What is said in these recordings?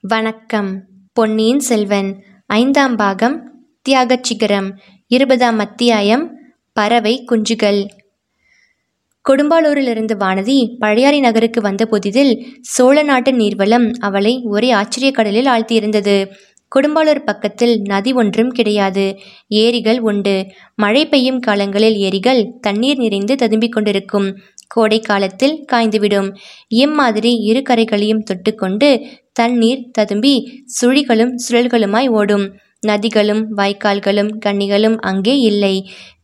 வணக்கம். பொன்னியின் செல்வன் ஐந்தாம் பாகம் தியாகச் சிகரம் இருபதாம் அத்தியாயம் பறவை குஞ்சுகள். கொடும்பாலூரிலிருந்து வானதி பழையாறை நகருக்கு வந்த புதிதில் சோழ நாட்டு நீர்வளம் அவளை ஒரே ஆச்சரிய கடலில் ஆழ்த்தியிருந்தது. கொடும்பாலூர் பக்கத்தில் நதி ஒன்றும் கிடையாது. ஏரிகள் உண்டு. மழை பெய்யும் காலங்களில் ஏரிகள் தண்ணீர் நிறைந்து ததும்பிக் கொண்டிருக்கும். கோடை காலத்தில் காய்ந்துவிடும். இம்மாதிரி இரு கரைகளையும் தொட்டுக்கொண்டு தண்ணீர் ததும்பி சுழிகளும் சுழல்களுமாய் ஓடும். நதிகளும் வாய்க்கால்களும் கன்னிகளும் அங்கே இல்லை.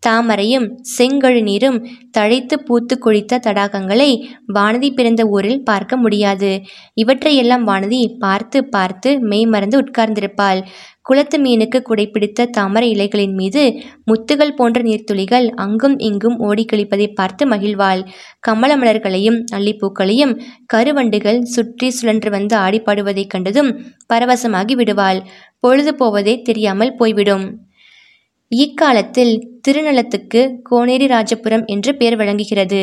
தாமரையும் செங்கழு நீரும் தழைத்து பூத்து கொழித்த தடாகங்களை வானதி பிறந்த ஊரில் பார்க்க முடியாது. இவற்றையெல்லாம் வானதி பார்த்து பார்த்து மெய்மறந்து உட்கார்ந்திருப்பாள். குளத்து மீனுக்கு குடைப்பிடித்த தாமரை இலைகளின் மீது முத்துகள் போன்ற நீர்த்துளிகள் அங்கும் இங்கும் ஓடி பார்த்து மகிழ்வாள். கமல மலர்களையும் அல்லிப்பூக்களையும் கருவண்டுகள் சுற்றி சுழன்று வந்து ஆடிப்பாடுவதைக் கண்டதும் பரவசமாகி விடுவாள். பொழுது போவதே தெரியாமல் போய்விடும். இக்காலத்தில் திருநலத்துக்கு கோனேரி ராஜபுரம் என்று பெயர் வழங்குகிறது.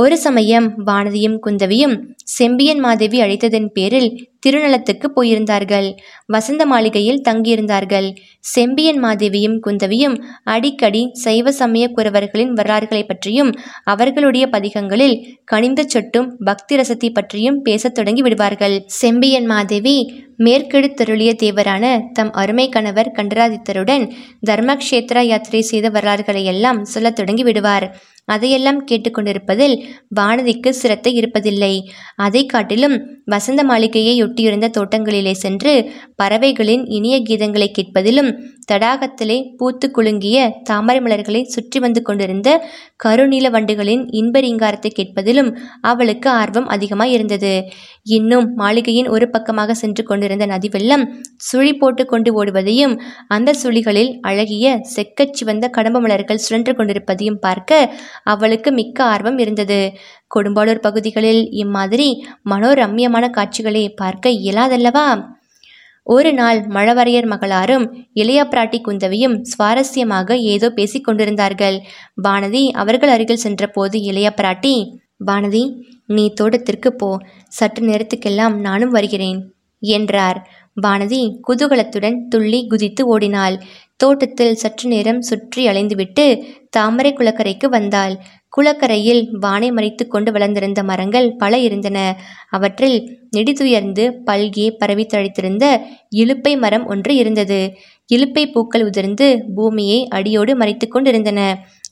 ஒரு சமயம் வானதியும் குந்தவியும் செம்பியன் மாதேவி அழைத்ததன் பேரில் திருநலத்துக்கு போயிருந்தார்கள். வசந்த மாளிகையில் தங்கியிருந்தார்கள். செம்பியன் மாதேவியும் குந்தவியும் அடிக்கடி சைவ சமய குறவர்களின் வரலாறுகளை பற்றியும் அவர்களுடைய பதிகங்களில் கனிந்த சொட்டும் பக்தி ரசத்தை பற்றியும் பேசத் தொடங்கி விடுவார்கள். செம்பியன் மாதேவி மேற்கெடுத்தருளிய தேவரான தம் அருமை கணவர் கண்டராதித்தருடன் தர்மக்ஷேத்ரா யாத்திரை செய்த வரலாறுகளை எல்லாம் சொல்லத் தொடங்கி விடுவார். அதையெல்லாம் கேட்டுக்கொண்டிருப்பதில் வானதிக்கு சிரத்தை இருப்பதில்லை. அதை காட்டிலும் வசந்த மாளிகையை ஒட்டியிருந்த தோட்டங்களிலே சென்று பறவைகளின் இனிய கீதங்களை கேட்பதிலும் தடாகத்திலே பூத்து குலுங்கிய தாமரை மலர்களை சுற்றி வந்து கொண்டிருந்த கருநீல வண்டுகளின் இன்பரிங்காரத்தை கேட்பதிலும் அவளுக்கு ஆர்வம் அதிகமாய் இருந்தது. இன்னும் மாளிகையின் ஒரு பக்கமாக சென்று கொண்டிருந்த நதி வெள்ளம் சுழி போட்டு கொண்டு ஓடுவதையும் அந்த சுழிகளில் அழகிய செக்கச் சிவந்த கடம்ப மலர்கள் சுழன்று கொண்டிருப்பதையும் பார்க்க அவளுக்கு மிக்க ஆர்வம் இருந்தது. கொடும்பாளூர் பகுதிகளில் இம்மாதிரி மனோரம்யமான காட்சிகளை பார்க்க இயலாதல்லவா? ஒரு நாள் மழவரையர் மகளாரும் இளைய பிராட்டி குந்தவியும் சுவாரஸ்யமாக ஏதோ பேசிக் கொண்டிருந்தார்கள். வானதி அவர்கள் அருகில் சென்றபோது இளைய பிராட்டி வானதி நீ தோட்டத்திற்கு போ. சற்று நேரத்துக்கெல்லாம் நானும் வருகிறேன் என்றார். வானதி குதூகலத்துடன் துள்ளி குதித்து ஓடினாள். தோட்டத்தில் சற்று நேரம் சுற்றி அலைந்துவிட்டு தாமரை குளக்கரைக்கு வந்தாள். குளக்கரையில் வானை மறைத்து கொண்டு வளர்ந்திருந்த மரங்கள் பல இருந்தன. அவற்றில் நெடிதுயர்ந்து பல்கி பரவி தழைத்திருந்த இலுப்பை மரம் ஒன்று இருந்தது. இலுப்பை பூக்கள் உதிர்ந்து பூமியை அடியோடு மறைத்து கொண்டிருந்தன.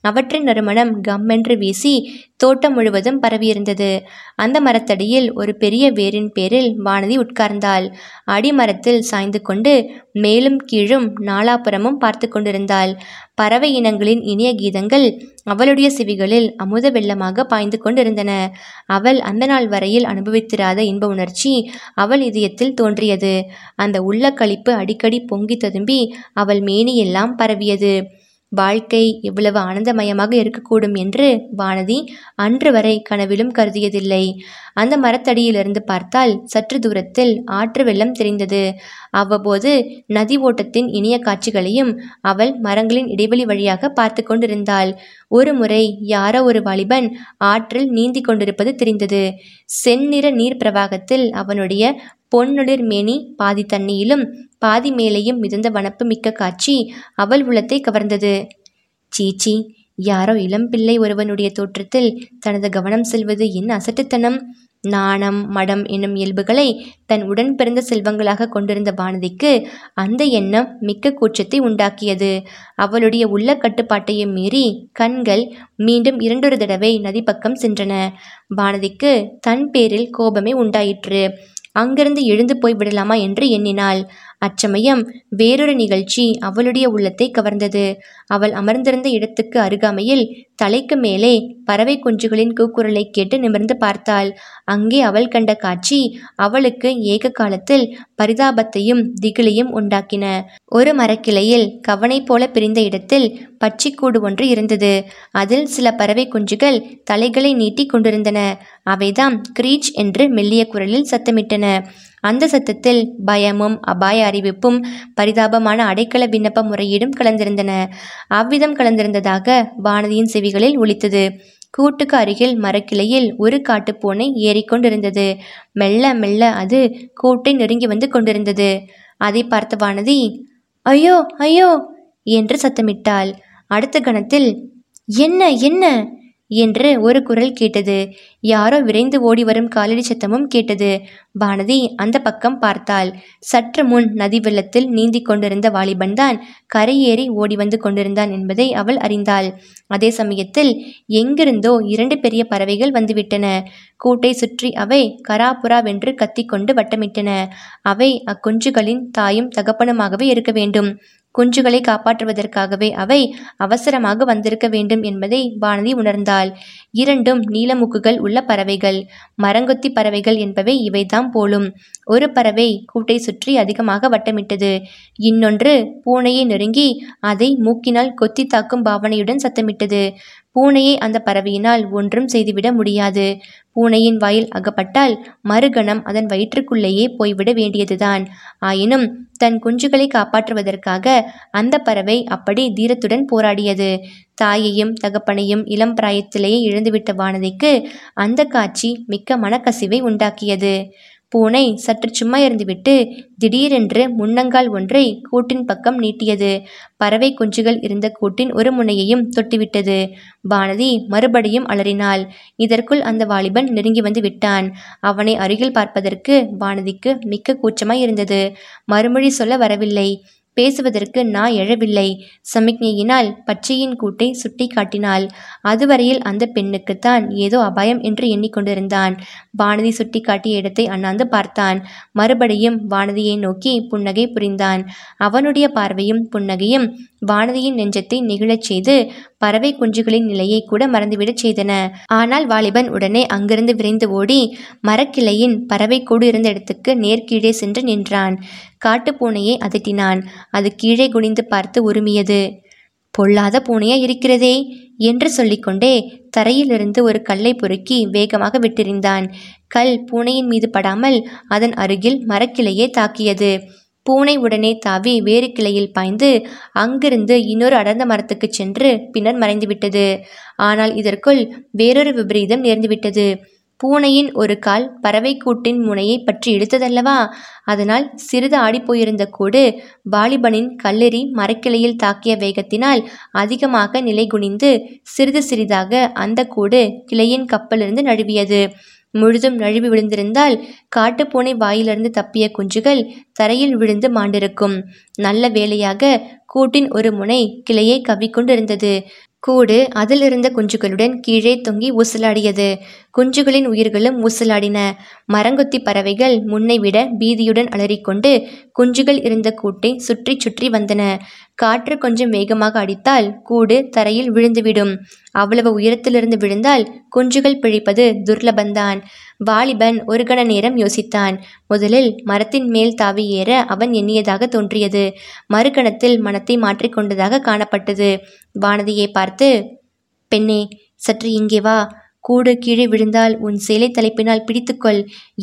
அவற்றின் நறுமணம் கம்மென்று வீசி தோட்டம் முழுவதும் பரவியிருந்தது. அந்த மரத்தடியில் ஒரு பெரிய வேரின் பேரில் வானதி உட்கார்ந்தாள். அடிமரத்தில் சாய்ந்து கொண்டு மேலும் கீழும் நாலாபுறமும் பார்த்து கொண்டிருந்தாள். பறவை இனங்களின் இனிய கீதங்கள் அவளுடைய செவிகளில் அமுத வெள்ளமாக பாய்ந்து கொண்டிருந்தன. அவள் அந்த நாள் வரையில் அனுபவித்திராத இன்ப உணர்ச்சி அவள் இதயத்தில் தோன்றியது. அந்த உள்ள களிப்பு அடிக்கடி பொங்கி ததும்பி அவள் மேனியெல்லாம் பரவியது. வாழ்க்கை எவ்வளவு ஆனந்தமயமாக இருக்கக்கூடும் என்று வானதி அன்று வரை கனவிலும் கருதியதில்லை. அந்த மரத்தடியிலிருந்து பார்த்தால் சற்று தூரத்தில் ஆற்று வெள்ளம் தெரிந்தது. அவ்வப்போது நதி ஓட்டத்தின் இனிய காட்சிகளையும் அவள் மரங்களின் இடைவெளி வழியாக பார்த்து கொண்டிருந்தாள். ஒரு முறை யாரோ ஒரு வாலிபன் ஆற்றில் நீந்தி கொண்டிருப்பது தெரிந்தது. செந்நிற நீர் பிரவாகத்தில் அவனுடைய பொன்னுளிர் மேனி பாதி தண்ணியிலும் பாதி மேலேயும் மிதந்த வனப்பு மிக்க காட்சி அவள் உள்ளத்தை கவர்ந்தது. சீச்சி யாரோ இளம்பிள்ளை ஒருவனுடைய தோற்றத்தில் தனது கவனம் செல்வது என் அசட்டுத்தனம். நாணம் மடம் என்னும் இயல்புகளை தன் உடன் பிறந்த செல்வங்களாக கொண்டிருந்த வானதிக்கு அந்த எண்ணம் மிக்க கூச்சத்தை உண்டாக்கியது. அவளுடைய உள்ள கட்டுப்பாட்டையும் மீறி கண்கள் மீண்டும் இரண்டொரு தடவை நதி பக்கம் சென்றன. வானதிக்கு தன் பேரில் கோபமே உண்டாயிற்று. அங்கிருந்து எழுந்து போய் விடலாமா என்று எண்ணினாள். அச்சமயம் வேறொரு நிகழ்ச்சி அவளுடைய உள்ளத்தை கவர்ந்தது. அவள் அமர்ந்திருந்த இடத்துக்கு அருகாமையில் தலைக்கு மேலே பறவை குஞ்சுகளின் கூக்குரலை கேட்டு நிமிர்ந்து பார்த்தாள். அங்கே அவள் கண்ட காட்சி அவளுக்கு ஏக காலத்தில் பரிதாபத்தையும் திகிலையும் உண்டாக்கின. ஒரு மரக்கிளையில் கவனை போல பிரிந்த இடத்தில் பச்சிக்கூடு ஒன்று இருந்தது. அதில் சில பறவை குஞ்சுகள் தலைகளை நீட்டி கொண்டிருந்தன. அவைதாம் கிரீச் என்று மெல்லிய குரலில் சத்தமிட்டன. அந்த சத்தத்தில் பயமும் அபாய அறிவிப்பும் பரிதாபமான அடைக்கல விண்ணப்ப முறையீடும் கலந்திருந்தன. அவ்விதம் கலந்திருந்ததாக வானதியின் செவிகளில் ஒலித்தது. கூட்டுக்கு அருகில் மரக்கிளையில் ஒரு காட்டுப்பூனை ஏறிக்கொண்டிருந்தது மெல்ல மெல்ல அது கூட்டை நெருங்கி வந்து கொண்டிருந்தது. அதை பார்த்த வானதி ஐயோ ஐயோ! என்று சத்தமிட்டாள். அடுத்த கணத்தில் என்ன என்ன? என்று ஒரு குரல் கேட்டது. யாரோ விரைந்து ஓடி வரும் காலடி சத்தமும் கேட்டது. வானதி அந்த பக்கம் பார்த்தாள். சற்று முன் நதி வெள்ளத்தில் நீந்தி கொண்டிருந்த வாலிபன் தான் கரையேறி ஓடி வந்து கொண்டிருந்தான் என்பதை அவள் அறிந்தாள். அதே சமயத்தில் எங்கிருந்தோ இரண்டு பெரிய பறவைகள் வந்துவிட்டன. கூட்டை சுற்றி அவை கராபுராவென்று கத்திக்கொண்டு வட்டமிட்டன. அவை அக்குஞ்சுகளின் தாயும் தகப்பனுமாகவே இருக்க வேண்டும். குஞ்சுகளை காப்பாற்றுவதற்காகவே அவை அவசரமாக வந்திருக்க வேண்டும் என்பதை வானதி உணர்ந்தாள். இரண்டும் நீலமுக்குகள் உள்ள பறவைகள். மரங்கொத்தி பறவைகள் என்பவை இவைதாம் போலும். ஒரு பறவை கூட்டை சுற்றி அதிகமாக வட்டமிட்டது. இன்னொன்று பூனையை நெருங்கி அதை மூக்கினால் கொத்தி தாக்கும் பாவனையுடன் சத்தமிட்டது. பூனையை அந்த பறவையினால் ஒன்றும் செய்துவிட முடியாது. பூனையின் வாயில் அகப்பட்டால் மறுகணம் அதன் வயிற்றுக்குள்ளேயே போய்விட வேண்டியதுதான். ஆயினும் தன் குஞ்சுகளை காப்பாற்றுவதற்காக அந்த பறவை அப்படி தீரத்துடன் போராடியது. தாயையும் தகப்பனையும் இளம் பிராயத்திலேயே இழந்துவிட்ட வானதிக்கு அந்த காட்சி மிக்க மனக்கசிவை உண்டாக்கியது. பூனை சற்று சும்மா இருந்துவிட்டு திடீரென்று முன்னங்கால் ஒன்றை கூட்டின் பக்கம் நீட்டியது. பறவை குஞ்சுகள் இருந்த கூட்டின் ஒரு முனையையும் தொட்டுவிட்டது. வானதி மறுபடியும் அலறினாள். இதற்குள் அந்த வாலிபன் நெருங்கி வந்து விட்டான். அவனை அருகில் பார்ப்பதற்கு வானதிக்கு மிக்க கூச்சமாய் இருந்தது. மறுமொழி சொல்ல வரவில்லை. பேசுவதற்கு நா எழவில்லை. சமிக்ஞையினால் பச்சையின் கூட்டை சுட்டி காட்டினாள். அதுவரையில் அந்த பெண்ணுக்குத்தான் ஏதோ அபாயம் என்று எண்ணிக்கொண்டிருந்தான். வானதி சுட்டி காட்டிய இடத்தை அண்ணாந்து பார்த்தான். மறுபடியும் வானதியை நோக்கி புன்னகை புரிந்தான். அவனுடைய பார்வையும் புன்னகையும் வானதியின் நெஞ்சத்தை நெகிழச் செய்து பறவை குஞ்சுகளின் நிலையை கூட மறந்துவிடச் செய்தன. ஆனால் வாலிபன் உடனே அங்கிருந்து விரைந்து ஓடி மரக்கிளையின் பறவை கூடு இருந்த இடத்துக்கு நேர்கீழே சென்று நின்றான். காட்டுப்பூனையை அதட்டினான். அது கீழே குனிந்து பார்த்து உருமியது. பொல்லாத பூனையா இருக்கிறதே என்று சொல்லிக்கொண்டே தரையிலிருந்து ஒரு கல்லை பொறுக்கி வேகமாக விட்டெறிந்தான். கல் பூனையின் மீது படாமல் அதன் அருகில் மரக்கிளையே தாக்கியது. பூனை உடனே தாவி வேறு கிளையில் பாய்ந்து அங்கிருந்து இன்னொரு அடர்ந்த மரத்துக்கு சென்று பின்னர் மறைந்துவிட்டது. ஆனால் இதற்குள் வேறொரு விபரீதம் நேர்ந்துவிட்டது. பூனையின் ஒரு கால் பறவை கூட்டின் முனையை பற்றி இழுத்ததல்லவா அதனால் சிறிது ஆடிப்போயிருந்த கூடு வாலிபனின் கல்லெறி மரக்கிளையில் தாக்கிய வேகத்தினால் அதிகமாக நிலை குனிந்து சிறிது சிறிதாக அந்த கூடு கிளையின் கப்பலிருந்து நழுவியது. முழுதும் நழுவி விழுந்திருந்தால் காட்டுப்பூனை வாயிலிருந்து தப்பிய குஞ்சுகள் தரையில் விழுந்து மாண்டிருக்கும். நல்ல வேளையாக கூட்டின் ஒரு முனை கிளையை கவ்விக்கொண்டிருந்தது. கூடு அதிலிருந்த குஞ்சுகளுடன் கீழே தொங்கி ஊசலாடியது. குஞ்சுகளின் உயிர்களும் ஊசலாடின. மரங்கொத்தி பறவைகள் முன்னை விட பீதியுடன் அலறிக்கொண்டு குஞ்சுகள் இருந்த கூட்டை சுற்றி சுற்றி வந்தன. காற்று கொஞ்சம் வேகமாக அடித்தால் கூடு தரையில் விழுந்துவிடும். அவ்வளவு உயரத்திலிருந்து விழுந்தால் குஞ்சுகள் பிழைப்பது துர்லபந்தான். வாலிபன் ஒரு கண நேரம் யோசித்தான். முதலில் மரத்தின் மேல் தாவி ஏற அவன் எண்ணியதாக தோன்றியது. மறுகணத்தில் மனத்தை மாற்றிக்கொண்டதாக காணப்பட்டது. வானதியை பார்த்து பெண்ணே சற்று இங்கே வா. கூடு கீழே விழுந்தால் உன் சேலை தலைப்பினால் பிடித்துக்கொள்.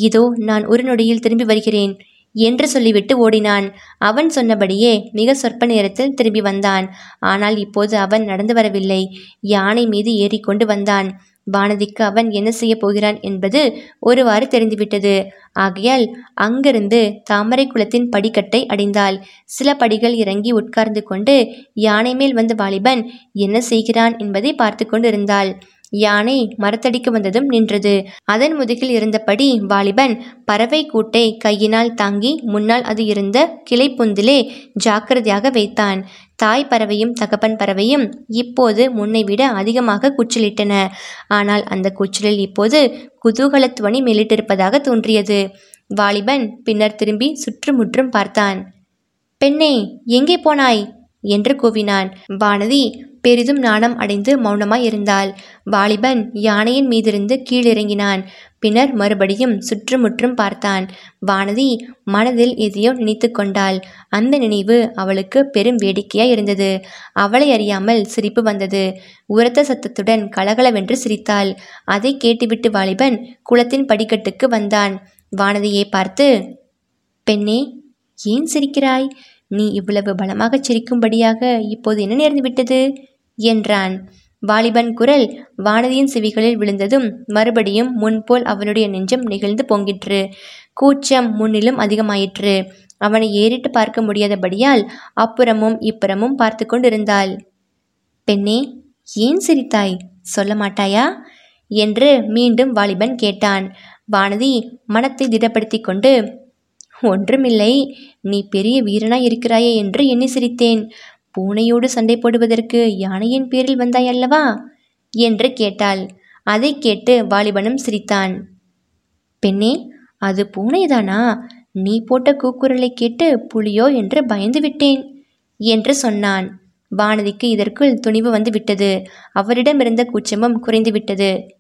இதோ நான் ஒரு நொடியில் திரும்பி வருகிறேன் என்று சொல்லிவிட்டு ஓடினான். அவன் சொன்னபடியே மிக சொற்ப நேரத்தில் திரும்பி வந்தான். ஆனால் இப்போது அவன் நடந்து வரவில்லை. யானை மீது ஏறிக்கொண்டு வந்தான். வானதிக்கு அவன் என்ன செய்ய போகிறான் என்பது ஒருவாறு தெரிந்துவிட்டது. ஆகையால் அங்கிருந்து தாமரை குளத்தின் படிக்கட்டை அடைந்தாள். சில படிகள் இறங்கி உட்கார்ந்து கொண்டு யானை மேல் வந்த வாலிபன் என்ன செய்கிறான் என்பதை பார்த்து கொண்டிருந்தாள். யானை மரத்தடிக்கு வந்ததும் நின்றது. அதன் முதுகில் இருந்தபடி வாலிபன் பறவை கூட்டை கையினால் தாங்கி முன்னால் அது இருந்த கிளை பொந்திலே ஜாக்கிரதையாக வைத்தான். தாய் பறவையும் தகப்பன் பறவையும் இப்போது முன்னை விட அதிகமாக கூச்சலிட்டன. ஆனால் அந்த கூச்சலில் இப்போது குதூகலத்துவனி மேலிட்டிருப்பதாக தோன்றியது. வாலிபன் பின்னர் திரும்பி சுற்றுமுற்றும் பார்த்தான். பெண்ணே எங்கே போனாய்? என்று கூவினான். வானதி பெரிதும் நாணம் அடைந்து மௌனமாய் இருந்தாள் வாலிபன் யானையின் மீதிருந்து கீழிறங்கினான். பின்னர் மறுபடியும் சுற்றுமுற்றும் பார்த்தான். வானதி மனதில் எதையோ நினைத்து கொண்டாள். அந்த நினைவு அவளுக்கு பெரும் வேடிக்கையாய் இருந்தது அவளை அறியாமல் சிரிப்பு வந்தது. உரத்த சத்தத்துடன் கலகலவென்று சிரித்தாள். அதை கேட்டுவிட்டு வாலிபன் குளத்தின் படிக்கட்டுக்கு வந்தான். வானதியை பார்த்து பெண்ணே ஏன் சிரிக்கிறாய்? நீ இவ்வளவு பலமாகச் சிரிக்கும்படியாக இப்போது என்ன நேர்ந்து விட்டது என்றான். வாலிபன் குரல் வானதியின் செவிகளில் விழுந்ததும் மறுபடியும் முன்போல் அவளுடைய நெஞ்சம் நெகிழ்ந்து பொங்கிற்று. கூச்சம் முன்னிலும் அதிகமாயிற்று. அவனை ஏறிட்டு பார்க்க முடியாதபடியால் அப்புறமும் இப்புறமும் பார்த்து கொண்டிருந்தாள். பெண்ணே ஏன் சிரித்தாய்? சொல்ல மாட்டாயா? என்று மீண்டும் வாலிபன் கேட்டான். வானதி மனத்தை திடப்படுத்தி கொண்டு ஒன்றுமில்லை நீ பெரிய வீரனாய் இருக்கிறாயே என்று எண்ணி சிரித்தேன். பூனையோடு சண்டை போடுவதற்கு யானையின் பேரில் வந்தாய் அல்லவா? என்று கேட்டாள். அதை கேட்டு வாலிபனும் சிரித்தான். பெண்ணே அது பூனைதானா? நீ போட்ட கூக்குரலை கேட்டு புலியோ என்று பயந்து விட்டேன் என்று சொன்னான். வானதிக்கு இதற்குள் துணிவு வந்து விட்டது. அவரிடமிருந்த கூச்சமும் குறைந்து விட்டது.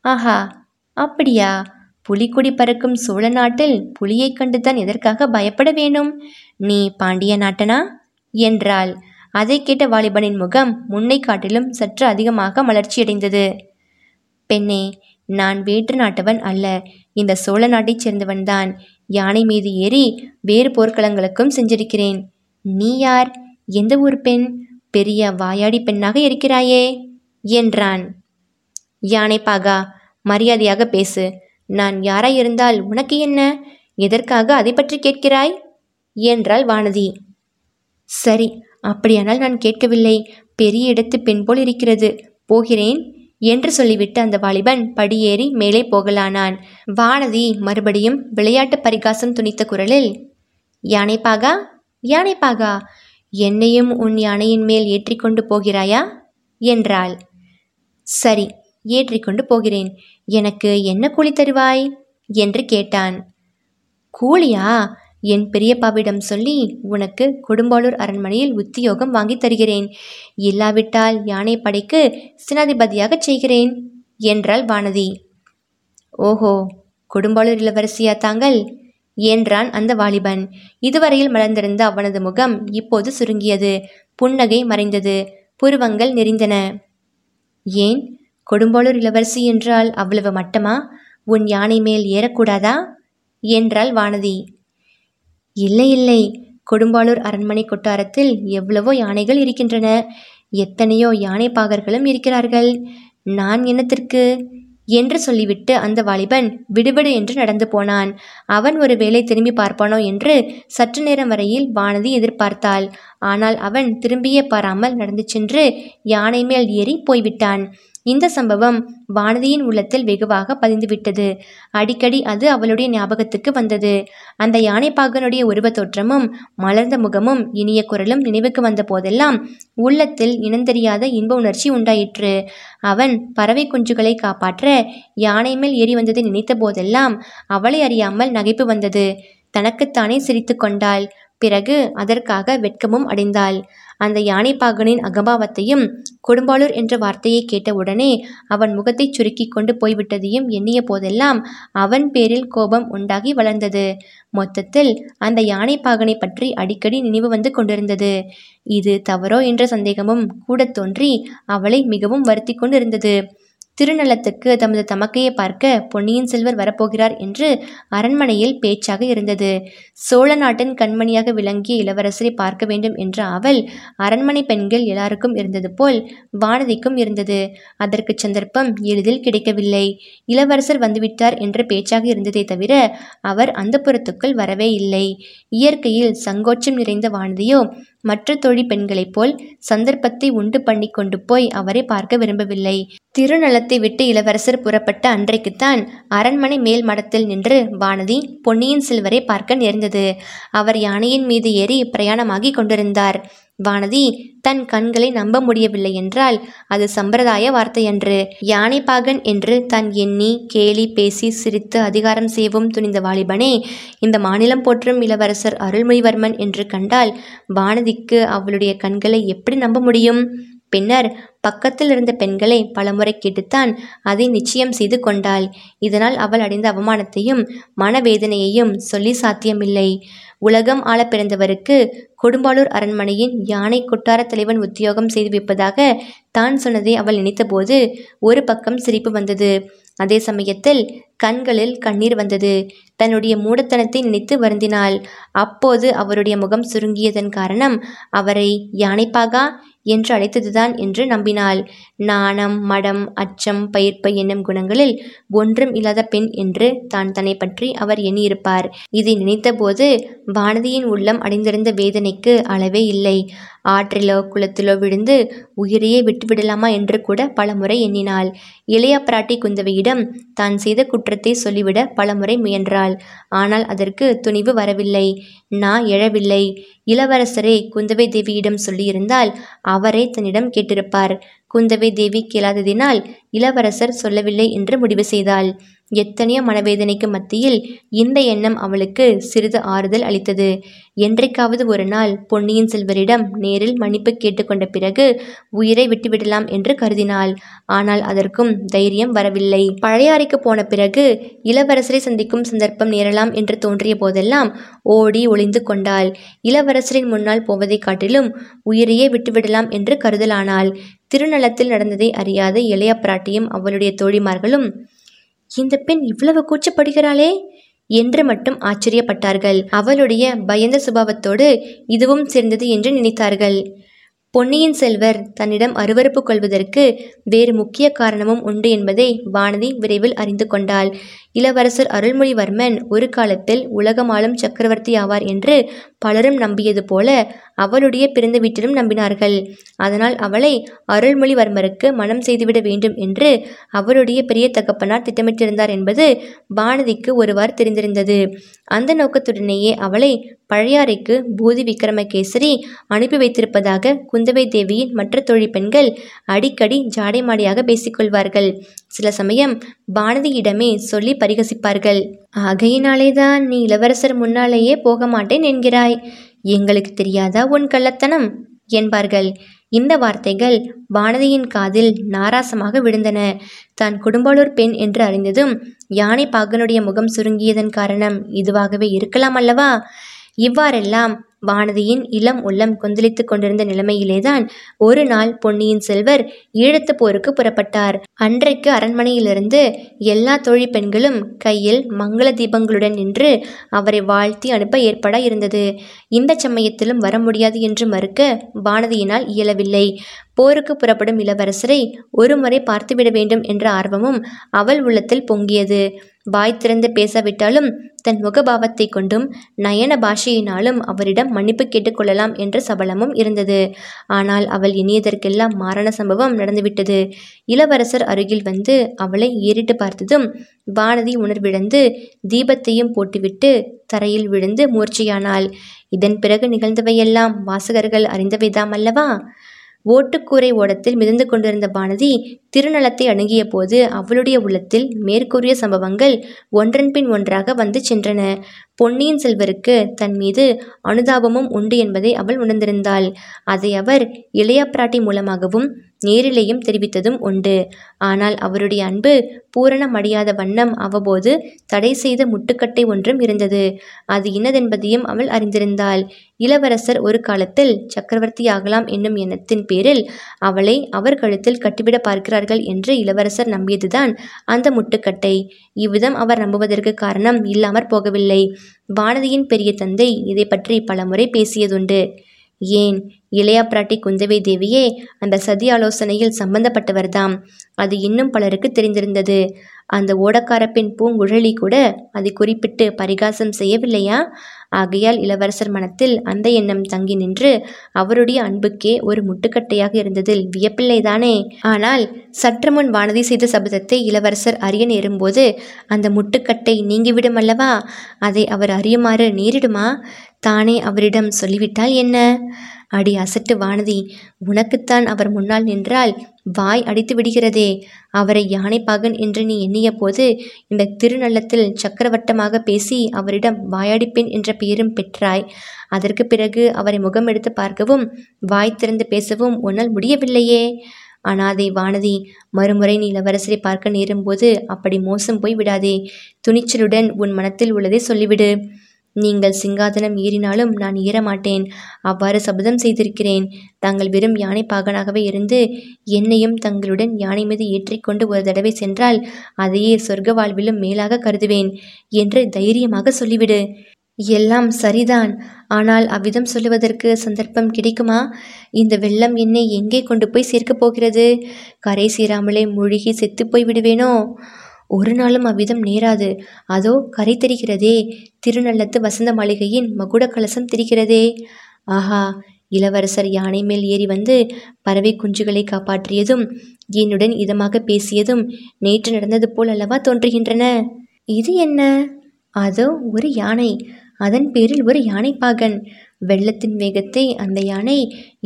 ஆஹா அப்படியா? புலிக்குடி பறக்கும் சோழ நாட்டில் புலியைக் கண்டுதான் எதற்காக பயப்பட வேணும்? நீ பாண்டிய நாட்டனா? என்றாள். அதை கேட்ட வாலிபனின் முகம் முன்னை காட்டிலும் சற்று அதிகமாக மலர்ச்சியடைந்தது. பெண்ணே நான் வேற்று நாட்டவன் அல்ல. இந்த சோழ நாட்டைச் சேர்ந்தவன்தான் யானை மீது ஏறி வேறு போர்க்களங்களுக்கும் சென்றிருக்கிறேன். நீ யார்? எந்த ஊர் பெண்? பெரிய வாயாடி பெண்ணாக இருக்கிறாயே என்றான். யானை பாகா மரியாதையாக பேசு. நான் யாராயிருந்தால் உனக்கு என்ன? எதற்காக அதை பற்றி கேட்கிறாய்? என்றாள் வானதி. சரி அப்படியானால் நான் கேட்கவில்லை. பெரிய இடத்து பெண் போல் இருக்கிறது. போகிறேன் என்று சொல்லிவிட்டு அந்த வாலிபன் படியேறி மேலே போகலானான். வானதி மறுபடியும் விளையாட்டு பரிகாசம் துணித்த குரலில் யானைப்பாகா யானைப்பாகா என்னையும் உன் யானையின் மேல் ஏற்றிக்கொண்டு போகிறாயா? என்றாள். சரி ஏற்றிக்கொண்டு போகிறேன். எனக்கு என்ன கூலி தருவாய்? என்று கேட்டான். கூலியா? என் பெரியப்பாவிடம் சொல்லி உனக்கு கொடும்பாளூர் அரண்மனையில் உத்தியோகம் வாங்கித் தருகிறேன். இல்லாவிட்டால் யானை படைக்கு சேனாதிபதியாகச் செய்கிறேன் என்றாள் வானதி. ஓஹோ கொடும்பாளூர் இளவரசியா தாங்கள்? என்றான் அந்த வாலிபன். இதுவரையில் மலர்ந்திருந்த அவனது முகம் இப்போது சுருங்கியது. புன்னகை மறைந்தது. புருவங்கள் நெறிந்தன. ஏன்? கொடும்பாளூர் இளவரசி என்றால் அவ்வளவு மட்டமா? உன் யானை மேல் ஏறக்கூடாதா? என்றாள் வானதி. இல்லை இல்லை. கொடும்பாளூர் அரண்மனை கொட்டாரத்தில் எவ்வளவோ யானைகள் இருக்கின்றன. எத்தனையோ யானை பாகர்களும் இருக்கிறார்கள். நான் என்னத்திற்கு? என்று சொல்லிவிட்டு அந்த வாலிபன் விடுவிடு என்று நடந்து போனான். அவன் ஒரு வேளை திரும்பி பார்ப்பானோ என்று சற்று நேரம் வரையில் வானதி எதிர்பார்த்தாள். ஆனால் அவன் திரும்பியே பாராமல் நடந்து சென்று யானை மேல் ஏறி போய்விட்டான். இந்த சம்பவம் வானதியின் உள்ளத்தில் வெகுவாக பதிந்துவிட்டது. அடிக்கடி அது அவளுடைய ஞாபகத்துக்கு வந்தது. அந்த யானைப்பாகனுடைய உருவ தோற்றமும் மலர்ந்த முகமும் இனிய குரலும் நினைவுக்கு வந்த போதெல்லாம் உள்ளத்தில் இனந்தெரியாத இன்ப உணர்ச்சி உண்டாயிற்று. அவன் பறவை குஞ்சுகளை காப்பாற்ற யானை மேல் ஏறி வந்ததை நினைத்த போதெல்லாம் அவளை அறியாமல் நகைப்பு வந்தது. தனக்குத்தானே சிரித்து கொண்டாள். பிறகு அதற்காக வெட்கமும் அடைந்தாள். அந்த யானைப்பாகனின் அகபாவத்தையும் கொடும்பாளூர் என்ற வார்த்தையை கேட்டவுடனே அவன் முகத்தை சுருக்கி கொண்டு போய்விட்டதையும் எண்ணிய போதெல்லாம் அவன் பேரில் கோபம் உண்டாகி வளர்ந்தது. மொத்தத்தில் அந்த யானைப்பாகனை பற்றி அடிக்கடி நினைவு வந்து கொண்டிருந்தது. இது தவறோ என்ற சந்தேகமும் கூட தோன்றி அவளை மிகவும் வருத்தி கொண்டிருந்தது. திருநலத்துக்கு தமது தமக்கையை பார்க்க பொன்னியின் செல்வர் வரப்போகிறார் என்று அரண்மனையில் பேச்சாக இருந்தது. சோழ நாட்டின் கண்மணியாக விளங்கிய இளவரசரை பார்க்க வேண்டும் என்ற அவள் அரண்மனை பெண்கள் எல்லாருக்கும் இருந்தது போல் வானதிக்கும் இருந்தது. அதற்கு சந்தர்ப்பம் எளிதில் கிடைக்கவில்லை. இளவரசர் வந்துவிட்டார் என்ற பேச்சாக இருந்ததே தவிர அவர் அந்த புறத்துக்குள் வரவே இல்லை. இயற்கையில் சங்கோச்சம் நிறைந்த வானதியோ மற்ற தோழி பெண்களைப் போல் சந்தர்ப்பத்தை உண்டு பண்ணி கொண்டு போய் அவரை பார்க்க விரும்பவில்லை. திருநலத்தை விட்டு இளவரசர் புறப்பட்ட அன்றைக்குத்தான் அரண்மனை மேல் மடத்தில் நின்று வானதி பொன்னியின் செல்வரை பார்க்க நேர்ந்தது. அவர் யானையின் மீது ஏறி பிரயாணமாகிக் கொண்டிருந்தார். வானதி தன் கண்களை நம்ப முடியவில்லை என்றால் அது சம்பிரதாய வார்த்தையன்று. யானைப்பாகன் என்று தான் எண்ணி கேலி பேசி சிரித்து அதிகாரம் செய்யவும் துணிந்த வாலிபனே இந்த மாநிலம் போற்றும் இளவரசர் அருள்மொழிவர்மன் என்று கண்டால் வானதிக்கு அவளுடைய கண்களை எப்படி நம்ப முடியும்? பின்னர் பக்கத்தில் இருந்த பெண்களை பலமுறை கேட்டுத்தான் அதை நிச்சயம் செய்து கொண்டாள். இதனால் அவள் அடைந்த அவமானத்தையும் மனவேதனையையும் சொல்லி சாத்தியமில்லை. உலகம் ஆள பிறந்தவருக்கு கொடும்பாளூர் அரண்மனையின் யானை கொட்டார தலைவன் உத்தியோகம் செய்து வைப்பதாக தான் சொன்னதை அவள் நினைத்தபோது ஒரு பக்கம் சிரிப்பு வந்தது. அதே சமயத்தில் கண்களில் கண்ணீர் வந்தது. தன்னுடைய மூடத்தனத்தை நினைத்து வருந்தினாள். அப்போது அவருடைய முகம் சுருங்கியதன் காரணம் அவரை யானைப்பாகா என்று அழைத்ததுதான் என்று நம்பினாள். நாணம் மடம் அச்சம் பயிர்ப்பை என்னும் குணங்களில் ஒன்றும் இல்லாத பெண் என்று தான் தன்னை பற்றி அவர் எண்ணியிருப்பார். இதை நினைத்தபோது வானதியின் உள்ளம் அடைந்திருந்த வேதனைக்கு அளவே இல்லை. ஆற்றிலோ குளத்திலோ விழுந்து உயிரையே விட்டுவிடலாமா என்று கூட பலமுறை எண்ணினாள். இளைய பிராட்டி குந்தவையிடம் தான் செய்த குற்றத்தை சொல்லிவிட பலமுறை முயன்றாள். ஆனால் அதற்கு துணிவு வரவில்லை. நான் எழவில்லை. இளவரசரே குந்தவை தேவியிடம் சொல்லியிருந்தால் அவரே தன்னிடம் கேட்டிருப்பார். குந்தவை தேவி கேளாததினால் இளவரசர் சொல்லவில்லை என்று முடிவு செய்தாள். எத்தனையோ மனவேதனைக்கு மத்தியில் இந்த எண்ணம் அவளுக்கு சிறிது ஆறுதல் அளித்தது. என்றைக்காவது ஒரு நாள் பொன்னியின் செல்வரிடம் நேரில் மன்னிப்பு கேட்டுக்கொண்ட பிறகு உயிரை விட்டுவிடலாம் என்று கருதினாள். ஆனால் அதற்கும் தைரியம் வரவில்லை. பழையாறைக்கு போன பிறகு இளவரசரை சந்திக்கும் சந்தர்ப்பம் நேரலாம் என்று தோன்றிய போதெல்லாம் ஓடி ஒளிந்து கொண்டாள். இளவரசரின் முன்னால் போவதைக் காட்டிலும் உயிரையே விட்டுவிடலாம் என்று கருதலானாள். திருநலத்தில் நடந்ததை அறியாத இளைய பிராட்டியும் அவளுடைய தோழிமார்களும் இந்த பெண் இவ்வளவு கூச்சப்படுகிறாளே? என்று மட்டும் ஆச்சரியப்பட்டார்கள். அவளுடைய பயந்த சுபாவத்தோடு இதுவும் சேர்ந்தது என்று நினைத்தார்கள். பொன்னியின் செல்வர் தன்னிடம் அருவருப்பு கொள்வதற்கு வேறு முக்கிய காரணமும் உண்டு என்பதை வானதி விரைவில் அறிந்து கொண்டாள். இளவரசர் அருள்மொழிவர்மன் ஒரு காலத்தில் உலகமாளும் சக்கரவர்த்தி ஆவார் என்று பலரும் நம்பியது போல அவளுடைய பிறந்த வீட்டிலும் நம்பினார்கள். அதனால் அவளை அருள்மொழிவர்மருக்கு மனம் செய்துவிட வேண்டும் என்று அவளுடைய பெரிய தகப்பனார் திட்டமிட்டிருந்தார் என்பது வானதிக்கு ஒருவாறு தெரிந்திருந்தது. அந்த நோக்கத்துடனேயே அவளை பழையாறைக்கு பூதி விக்ரமகேசரி அனுப்பி வைத்திருப்பதாக குந்தவை தேவியின் மற்ற தோழி பெண்கள் அடிக்கடி ஜாடைமாடியாக பேசிக்கொள்வார்கள். சில சமயம் வானதியிடமே சொல்லி பரிகசிப்பார்கள். ஆகையினாலேதான் நீ இளவரசர் முன்னாலேயே போக மாட்டேன் என்கிறாய். எங்களுக்கு தெரியாதா உன் கள்ளத்தனம்? என்பார்கள். இந்த வார்த்தைகள் வானதியின் காதில் நாராசமாக விழுந்தன. தான் குடும்பாளூர் பெண் என்று அறிந்ததும் யானை பாகனுடைய முகம் சுருங்கியதன் காரணம் இதுவாகவே இருக்கலாம் அல்லவா? இவ்வாறெல்லாம் வானதியின் இளம் உள்ளம் கொந்தளித்துக் கொண்டிருந்த நிலைமையிலேதான் ஒரு நாள் பொன்னியின் செல்வர் ஈழத்து போருக்கு புறப்பட்டார். அன்றைக்கு அரண்மனையிலிருந்து எல்லா தோழி பெண்களும் கையில் மங்கள தீபங்களுடன் நின்று அவரை வாழ்த்தி அனுப்ப ஏற்பட இருந்தது. இந்த சமயத்திலும் வர முடியாது என்று மறுக்க வானதியினால் இயலவில்லை. போருக்கு புறப்படும் இளவரசரை ஒருமுறை பார்த்துவிட வேண்டும் என்ற ஆர்வமும் அவள் உள்ளத்தில் பொங்கியது. வாய் திறந்து பேசாவிட்டாலும் தன் முகபாவத்தை கொண்டும் நயன பாஷையினாலும் அவரிடம் மன்னிப்பு கேட்டுக்கொள்ளலாம் என்ற சபலமும் இருந்தது. ஆனால் அவள் எண்ணியதற்கெல்லாம் மாரண சம்பவம் நடந்துவிட்டது. இளவரசர் அருகில் வந்து அவளை ஏறிட்டு பார்த்ததும் வானதி உணர்விழந்து தீபத்தையும் போட்டுவிட்டு தரையில் விழுந்து மூர்ச்சையானாள். இதன் பிறகு நிகழ்ந்தவையெல்லாம் வாசகர்கள் அறிந்தவைதாம் அல்லவா? ஓட்டுக்கூரை ஓடத்தில் மிதந்து கொண்டிருந்த வானதி திருநலத்தை அணுகிய போது அவளுடைய உள்ளத்தில் மேற்கூறிய சம்பவங்கள் ஒன்றன்பின் ஒன்றாக வந்து சென்றன. பொன்னியின் செல்வருக்கு தன் மீது அனுதாபமும் உண்டு என்பதை அவள் உணர்ந்திருந்தாள். அதை அவர் இளைய பிராட்டி மூலமாகவும் நேரிலேயும் தெரிவித்ததும் உண்டு. ஆனால் அவருடைய அன்பு பூரணமடையாத வண்ணம் அவ்வப்போது தடை செய்த முட்டுக்கட்டை ஒன்றும் இருந்தது. அது இன்னதென்பதையும் அவள் அறிந்திருந்தாள். இளவரசர் ஒரு காலத்தில் சக்கரவர்த்தி ஆகலாம் என்னும் எண்ணத்தின் பேரில் அவளை அவர் கழுத்தில் கட்டிவிட பார்க்கிறார்கள் என்று இளவரசர் நம்பியதுதான் அந்த முட்டுக்கட்டை. இவ்விதம் அவர் நம்புவதற்கு காரணம் இல்லாமற் போகவில்லை. வானதியின் பெரிய தந்தை இதை பற்றி பலமுறை பேசியதுண்டு. ஏன்? இளையா பிராட்டி குந்தவை தேவியே அந்த சதி ஆலோசனையில் சம்பந்தப்பட்டவர்தாம். அது இன்னும் பலருக்கு தெரிந்திருந்தது. அந்த ஓடக்காரப்பின் பூங்குழலி கூட அதை குறிப்பிட்டு பரிகாசம் செய்யவில்லையா? ஆகையால் இளவரசர் மனத்தில் அந்த எண்ணம் தங்கி நின்று அவருடைய அன்புக்கே ஒரு முட்டுக்கட்டையாக இருந்ததில் வியப்பில்லைதானே ஆனால் சற்று முன் வானதி செய்த சபதத்தை இளவரசர் அறிய நேரும்போது அந்த முட்டுக்கட்டை நீங்கிவிடும் அல்லவா? அதை அவர் அறியுமாறு நேரிடுமா? தானே அவரிடம் சொல்லிவிட்டால் என்ன? அடி அசட்டு வானதி உனக்குத்தான் அவர் முன்னால் நின்றால் வாய் அடித்து விடுகிறதே. அவரை யானைப்பாகன் என்று நீ எண்ணிய போது இந்த திருநள்ளத்தில் சக்கரவட்டமாக பேசி அவரிடம் வாயாடிப்பெண் என்ற பெயரும் பெற்றாய். அதற்கு பிறகு அவரை முகம் எடுத்து பார்க்கவும் வாய் திறந்து பேசவும் உன்னால் முடியவில்லையே. அனாதை வானதி மறுமுறை நீ இளவரசரை பார்க்க நேரும்போது அப்படி மோசம் போய் விடாதே. துணிச்சலுடன் உன் மனத்தில் உள்ளதை சொல்லிவிடு. நீங்கள் சிங்காதனம் ஏறினாலும் நான் ஏறமாட்டேன். அவ்வாறு சபதம் செய்திருக்கிறேன். தாங்கள் வெறும் யானை பாகனாகவே இருந்து என்னையும் தங்களுடன் யானை மீது ஏற்றிக்கொண்டு ஒரு தடவை சென்றால் அதையே சொர்க்க வாழ்விலும் மேலாக கருதுவேன் என்று தைரியமாக சொல்லிவிடு. எல்லாம் சரிதான். ஆனால் அவ்விதம் சொல்லுவதற்கு சந்தர்ப்பம் கிடைக்குமா? இந்த வெள்ளம் என்னை எங்கே கொண்டு போய் சேர்க்கப் போகிறது? கரை சேராமலே மூழ்கி செத்துப்போய் விடுவேனோ ஒரு நாளும் அவ்விதம் நேராது. அதோ கரை தெரிகிறதே திருநள்ளத்து வசந்த மாளிகையின் மகுட கலசம் தெரிகிறதே. ஆஹா இளவரசர் யானை மேல் ஏறி வந்து பறவை குஞ்சுகளை காப்பாற்றியதும் என்னுடன் இதமாக பேசியதும் நேற்று நடந்தது போல் அல்லவா தோன்றுகின்றன? இது என்ன? அதோ ஒரு யானை. அதன் பேரில் ஒரு யானைப்பாகன் வெள்ளத்தின் வேகத்தை அந்த யானை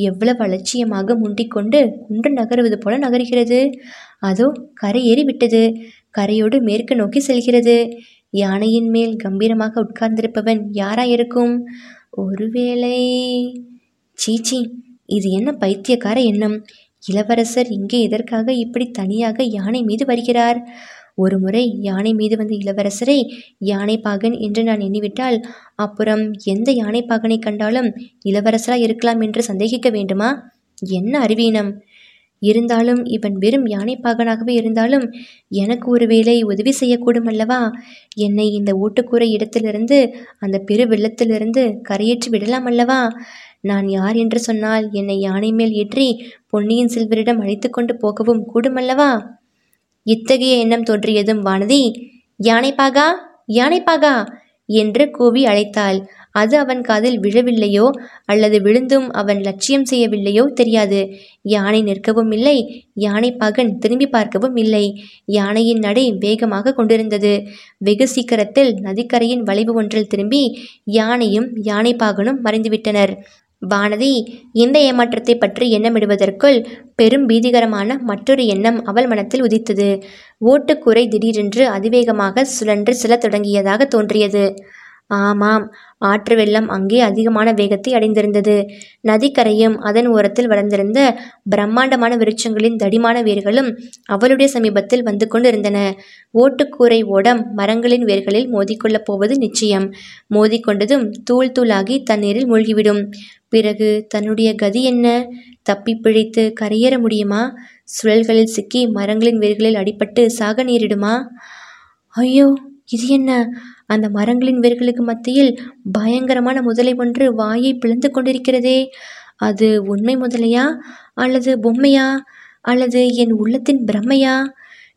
எவ்வளவு அலட்சியமாக முண்டிக்கொண்டு குன்று நகருவது போல நகர்கிறது. அதோ கரையேறி விட்டது கரையோடு மேற்கு நோக்கி செல்கிறது. யானையின் மேல் கம்பீரமாக உட்கார்ந்திருப்பவன் யாராயிருக்கும்? ஒருவேளை சீச்சி இது என்ன பைத்தியக்கார எண்ணம்? இளவரசர் இங்கே எதற்காக இப்படி தனியாக யானை மீது வருகிறார்? ஒருமுறை யானை மீது வந்த இளவரசரை யானைப்பாகன் என்று நான் எண்ணிவிட்டால் அப்புறம் எந்த யானைப்பாகனை கண்டாலும் இளவரசராக இருக்கலாம் என்று சந்தேகிக்க வேண்டுமா? என்ன அறிவீனம்? இருந்தாலும் இவன் வெறும் யானைப்பாகனாகவே இருந்தாலும் எனக்கு ஒருவேளை உதவி செய்யக்கூடும் அல்லவா? என்னை இந்த ஓட்டுக்கூரை இடத்திலிருந்து அந்த பெரு வெள்ளத்திலிருந்து கரையேற்றி விடலாம் அல்லவா? நான் யார் என்று சொன்னால் என்னை யானை மேல் ஏற்றி பொன்னியின் செல்வரிடம் அழைத்து கொண்டு போகவும் கூடுமல்லவா இத்தகைய எண்ணம் தோன்றியதும் வானதி யானைப்பாகா? யானைப்பாகா? என்று கூவி அழைத்தாள். அது அவன் காதில் விழவில்லையோ? அல்லது விழுந்தும் அவன் லட்சியம் செய்யவில்லையோ? தெரியாது. யானை நிற்கவும் இல்லை. யானைப்பாகன் திரும்பி பார்க்கவும் இல்லை. யானையின் நடை வேகமாக கொண்டிருந்தது. வெகு சீக்கிரத்தில் நதிக்கரையின் வளைவு ஒன்றில் திரும்பி யானையும் யானைப்பாகனும் மறைந்துவிட்டனர். வானதி இந்த ஏமாற்றத்தை பற்றி எண்ணமிடுவதற்குள் பெரும் பீதிகரமான மற்றொரு எண்ணம் அவள் மனத்தில் உதித்தது. ஓட்டுக்கூரை திடீரென்று அதிவேகமாக சுழன்று செல்ல தொடங்கியதாக தோன்றியது. ஆமாம். ஆற்று வெள்ளம் அங்கே அதிகமான வேகத்தை அடைந்திருந்தது. நதிக்கரையும் அதன் ஓரத்தில் வளர்ந்திருந்த பிரம்மாண்டமான விருட்சங்களின் தடிமான வேர்களும் அவளுடைய சமீபத்தில் வந்து கொண்டிருந்தன. ஓட்டுக்கூரை ஓடம் மரங்களின் வேர்களில் மோதிக்கொள்ளப் போவது நிச்சயம். மோதிக்கொண்டதும் தூள் தூளாகி தண்ணீரில் மூழ்கிவிடும். பிறகு தன்னுடைய கதி என்ன? தப்பி பிழைத்து கரையேற முடியுமா? சுழல்களில் சிக்கி மரங்களின் வேர்களில் அடிபட்டு சாக நேரிடுமா? ஐயோ இது என்ன? அந்த மரங்களின் வேர்களுக்கு மத்தியில் பயங்கரமான முதலை ஒன்று வாயை பிளந்து கொண்டிருக்கிறதே. அது உண்மை முதலையா? அல்லது பொம்மையா? அல்லது என் உள்ளத்தின் பிரம்மையா?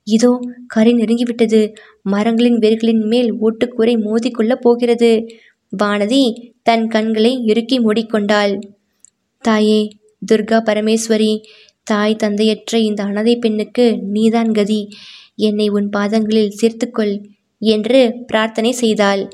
இதோ கரை நெருங்கிவிட்டது. மரங்களின் வேர்களின் மேல் ஓட்டுக்கூரை மோதிக்கொள்ளப் போகிறது. வானதி தன் கண்களை இறுக்கி மூடிக்கொண்டாள். தாயே துர்கா பரமேஸ்வரி தாய் தந்தையற்ற இந்த அனாதை பெண்ணுக்கு நீதான் கதி. என்னை உன் பாதங்களில் சேர்த்துக்கொள். என்று பிரார்த்தனை செய்தாள்.